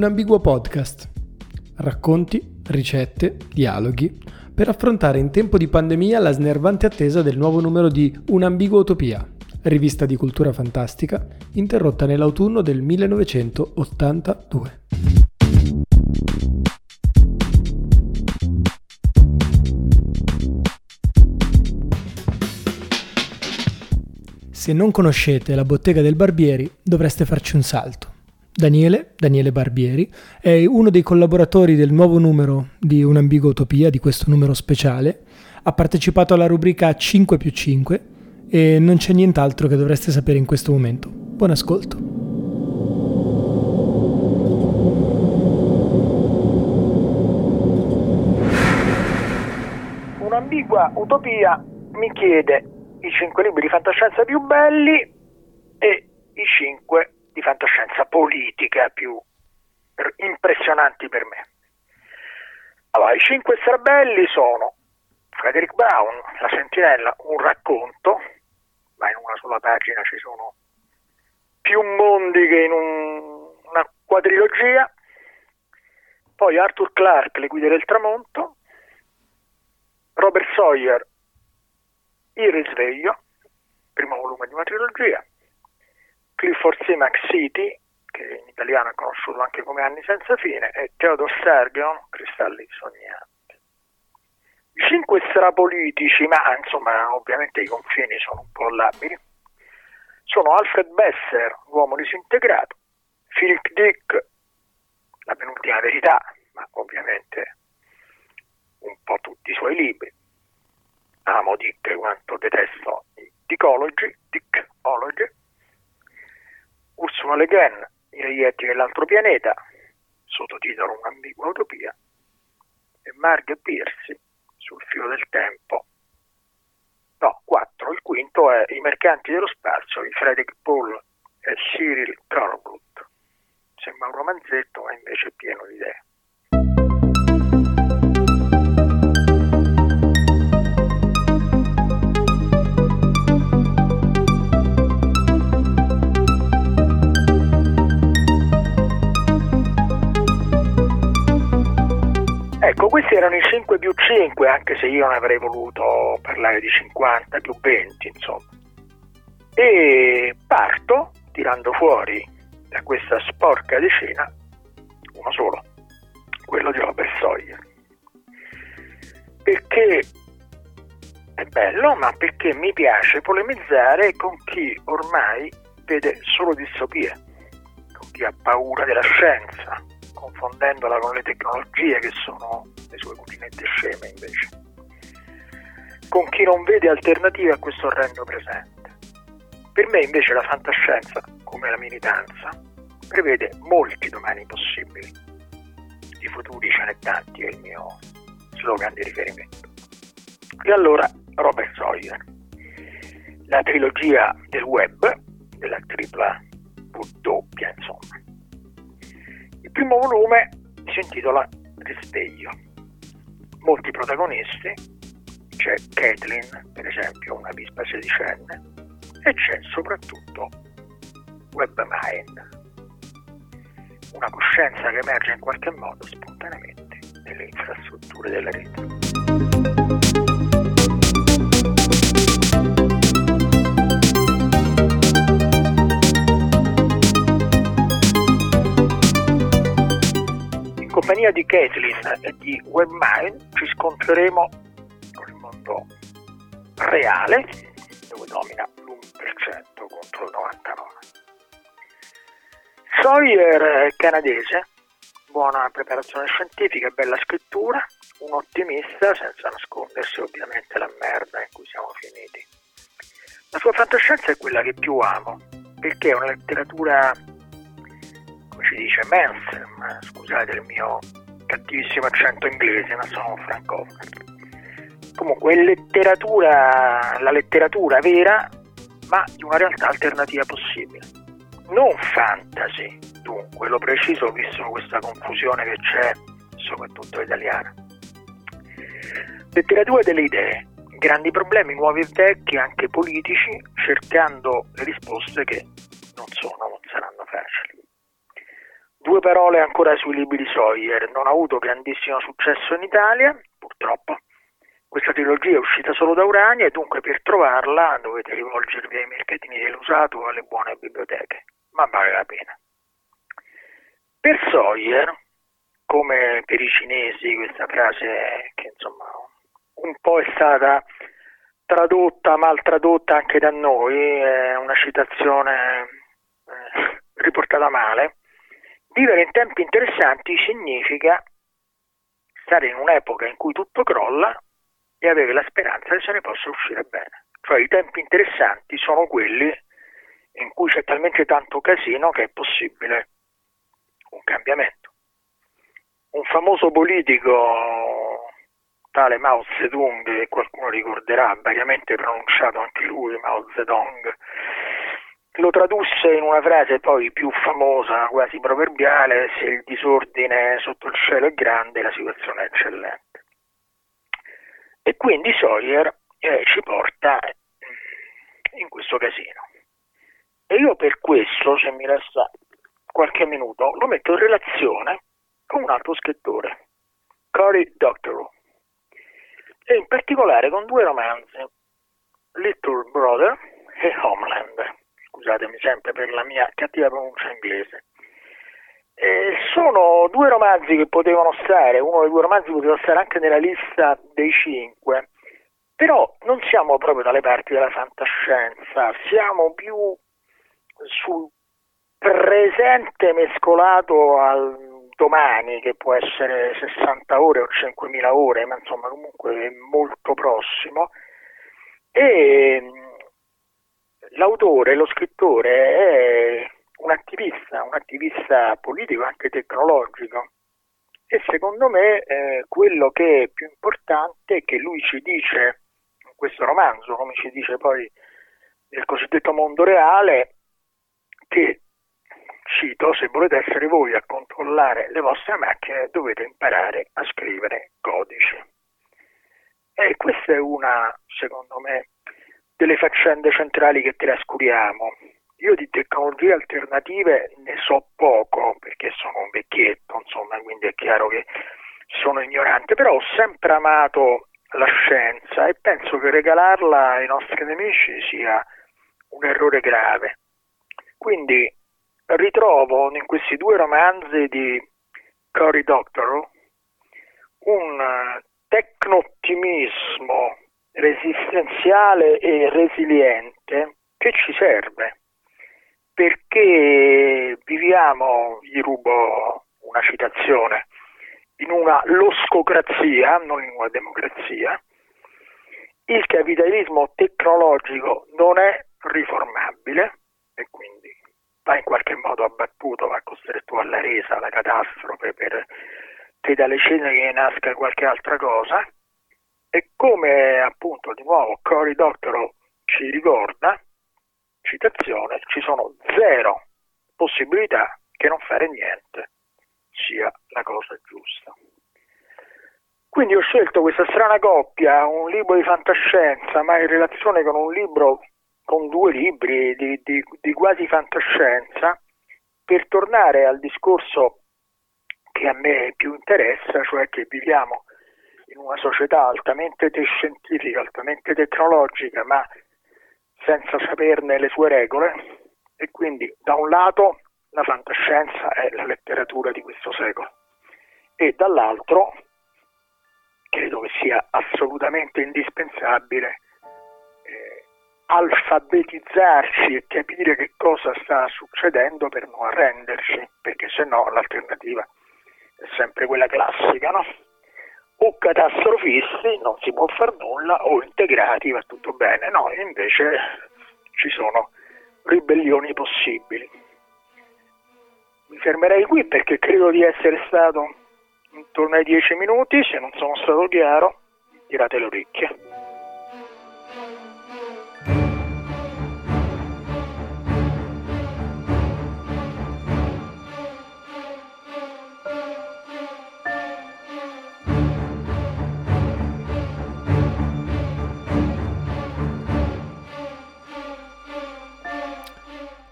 Un ambiguo podcast. Racconti, ricette, dialoghi per affrontare in tempo di pandemia la snervante attesa del nuovo numero di Un'ambigua utopia, rivista di cultura fantastica interrotta nell'autunno del 1982. Se non conoscete la bottega del Barbieri dovreste farci un salto. Daniele, Daniele Barbieri, è uno dei collaboratori del nuovo numero di Un'ambigua utopia, di questo numero speciale. Ha partecipato alla rubrica 5 più 5 e non c'è nient'altro che dovreste sapere in questo momento. Buon ascolto. Un'ambigua utopia mi chiede i 5 libri di fantascienza più belli e i 5 di fantascienza politica più impressionanti per me. Allora, i cinque strabelli sono Frederick Brown, La Sentinella, un racconto, ma in una sola pagina ci sono più mondi che in un, una quadrilogia, poi Arthur Clarke, Le guide del tramonto, Robert Sawyer, Il risveglio, primo volume di una trilogia, Clifford C. City, che in italiano è conosciuto anche come Anni senza fine, e Theodore Sergion, Cristalli sognanti. I cinque strapolitici, ma insomma ovviamente i confini sono un po' labili, sono Alfred Besser, l'uomo disintegrato, Philip Dick, la penultima verità, ma ovviamente un po' tutti i suoi libri. Amo Dick quanto detesto Dickology, Dickology, Ursula Le Guin, I reietti dell'altro pianeta, sottotitolo Un'ambigua utopia, e Margaret Piercy sul filo del tempo. No, quattro. Il quinto è I mercanti dello spazio di Frederick Paul e Cyril Thornblut. Sembra un romanzetto, ma invece è pieno di idee. Ecco, questi erano i 5 più 5, anche se io ne avrei voluto parlare di 50 più 20, insomma. E parto tirando fuori da questa sporca decina uno solo, quello di Robert Sawyer. Perché è bello, ma perché mi piace polemizzare con chi ormai vede solo distopie, con chi ha paura della scienza, confondendola con le tecnologie che sono le sue cuginette sceme invece, con chi non vede alternative a questo orrendo presente. Per me invece la fantascienza, come la militanza, prevede molti domani possibili. Di futuri ce n'è tanti, è il mio slogan di riferimento. E allora Robert Sawyer, la trilogia del web, della tripla W, insomma il primo volume si intitola Risveglio. Molti protagonisti, c'è Kathleen, per esempio, una bispa sedicenne, e c'è soprattutto Webmind, una coscienza che emerge in qualche modo spontaneamente nelle infrastrutture della rete. Compagnia di Kathleen e di Webmine ci scontreremo con il mondo reale, dove domina l'1% contro il 99%. Sawyer è canadese, buona preparazione scientifica, bella scrittura, un ottimista senza nascondersi ovviamente la merda in cui siamo finiti. La sua fantascienza è quella che più amo, perché è una letteratura si dice, mainstream, scusate il mio cattivissimo accento inglese, ma sono un francofono. Comunque letteratura, la letteratura vera, ma di una realtà alternativa possibile. Non fantasy, dunque, lo preciso visto questa confusione che c'è, soprattutto italiana. Letteratura delle idee, grandi problemi nuovi e vecchi, anche politici, cercando le risposte che non sono. Due parole ancora sui libri di Sawyer. Non ha avuto grandissimo successo in Italia, purtroppo. Questa trilogia è uscita solo da Urania e dunque per trovarla dovete rivolgervi ai mercatini dell'usato o alle buone biblioteche, ma vale la pena. Per Sawyer, come per i cinesi, questa frase che insomma un po' è stata tradotta, mal tradotta anche da noi, è una citazione eh, riportata male, vivere in tempi interessanti significa stare in un'epoca in cui tutto crolla e avere la speranza che se ne possa uscire bene. Cioè i tempi interessanti sono quelli in cui c'è talmente tanto casino che è possibile un cambiamento. Un famoso politico tale Mao Zedong, che qualcuno ricorderà, variamente pronunciato anche lui, Mao Zedong, lo tradusse in una frase poi più famosa, quasi proverbiale, se il disordine sotto il cielo è grande, la situazione è eccellente. E quindi Sawyer eh, ci porta in questo casino. E io per questo, se mi resta qualche minuto, lo metto in relazione con un altro scrittore, Cory Doctorow, e in particolare con due romanzi, Little Brother e Homeland. Scusatemi sempre per la mia cattiva pronuncia inglese. Eh, sono due romanzi che potevano stare, uno dei due romanzi poteva stare anche nella lista dei cinque, però non siamo proprio dalle parti della fantascienza, siamo più sul presente mescolato al domani, che può essere 60 ore o 5.000 ore, ma insomma comunque è molto prossimo. E l'autore, lo scrittore è un attivista, un attivista politico, anche tecnologico. E secondo me eh, quello che è più importante è che lui ci dice in questo romanzo, come ci dice poi nel cosiddetto mondo reale, che, cito, se volete essere voi a controllare le vostre macchine dovete imparare a scrivere codici. E questa è una, secondo me, delle faccende centrali che trascuriamo. Io di tecnologie alternative ne so poco perché sono un vecchietto, insomma, quindi è chiaro che sono ignorante, però ho sempre amato la scienza e penso che regalarla ai nostri nemici sia un errore grave. Quindi ritrovo in questi due romanzi di Cory Doctorow un tecno-ottimismo resistenziale e resiliente che ci serve perché viviamo, gli rubo una citazione, in una loscocrazia, non in una democrazia, il capitalismo tecnologico non è riformabile e quindi va in qualche modo abbattuto, va costretto alla resa, alla catastrofe per che dalle cene che nasca qualche altra cosa e come appunto di nuovo Cory Doctorow ci ricorda, citazione, ci sono zero possibilità che non fare niente sia la cosa giusta. Quindi ho scelto questa strana coppia, un libro di fantascienza, ma in relazione con un libro con due libri di, di, di quasi fantascienza per tornare al discorso che a me più interessa, cioè che viviamo in una società altamente scientifica, altamente tecnologica, ma senza saperne le sue regole e quindi da un lato la fantascienza è la letteratura di questo secolo e dall'altro credo che sia assolutamente indispensabile alfabetizzarci e capire che cosa sta succedendo per non arrenderci, perché se no l'alternativa è sempre quella classica, no? O catastrofisti, non si può fare nulla, o integrati, va tutto bene. No, invece ci sono ribellioni possibili. Mi fermerei qui perché credo di essere stato intorno ai dieci minuti, se non sono stato chiaro, tirate le orecchie.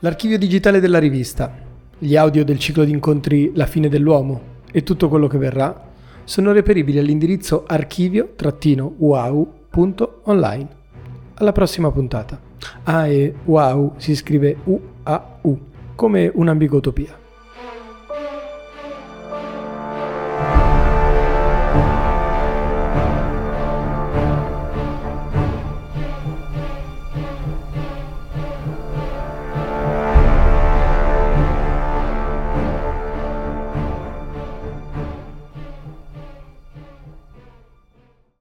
L'archivio digitale della rivista. Gli audio del ciclo di incontri La fine dell'uomo e tutto quello che verrà sono reperibili all'indirizzo archivio-wow.online. Alla prossima puntata. Ah, e wow si scrive U-A-U, come un'ambigotopia.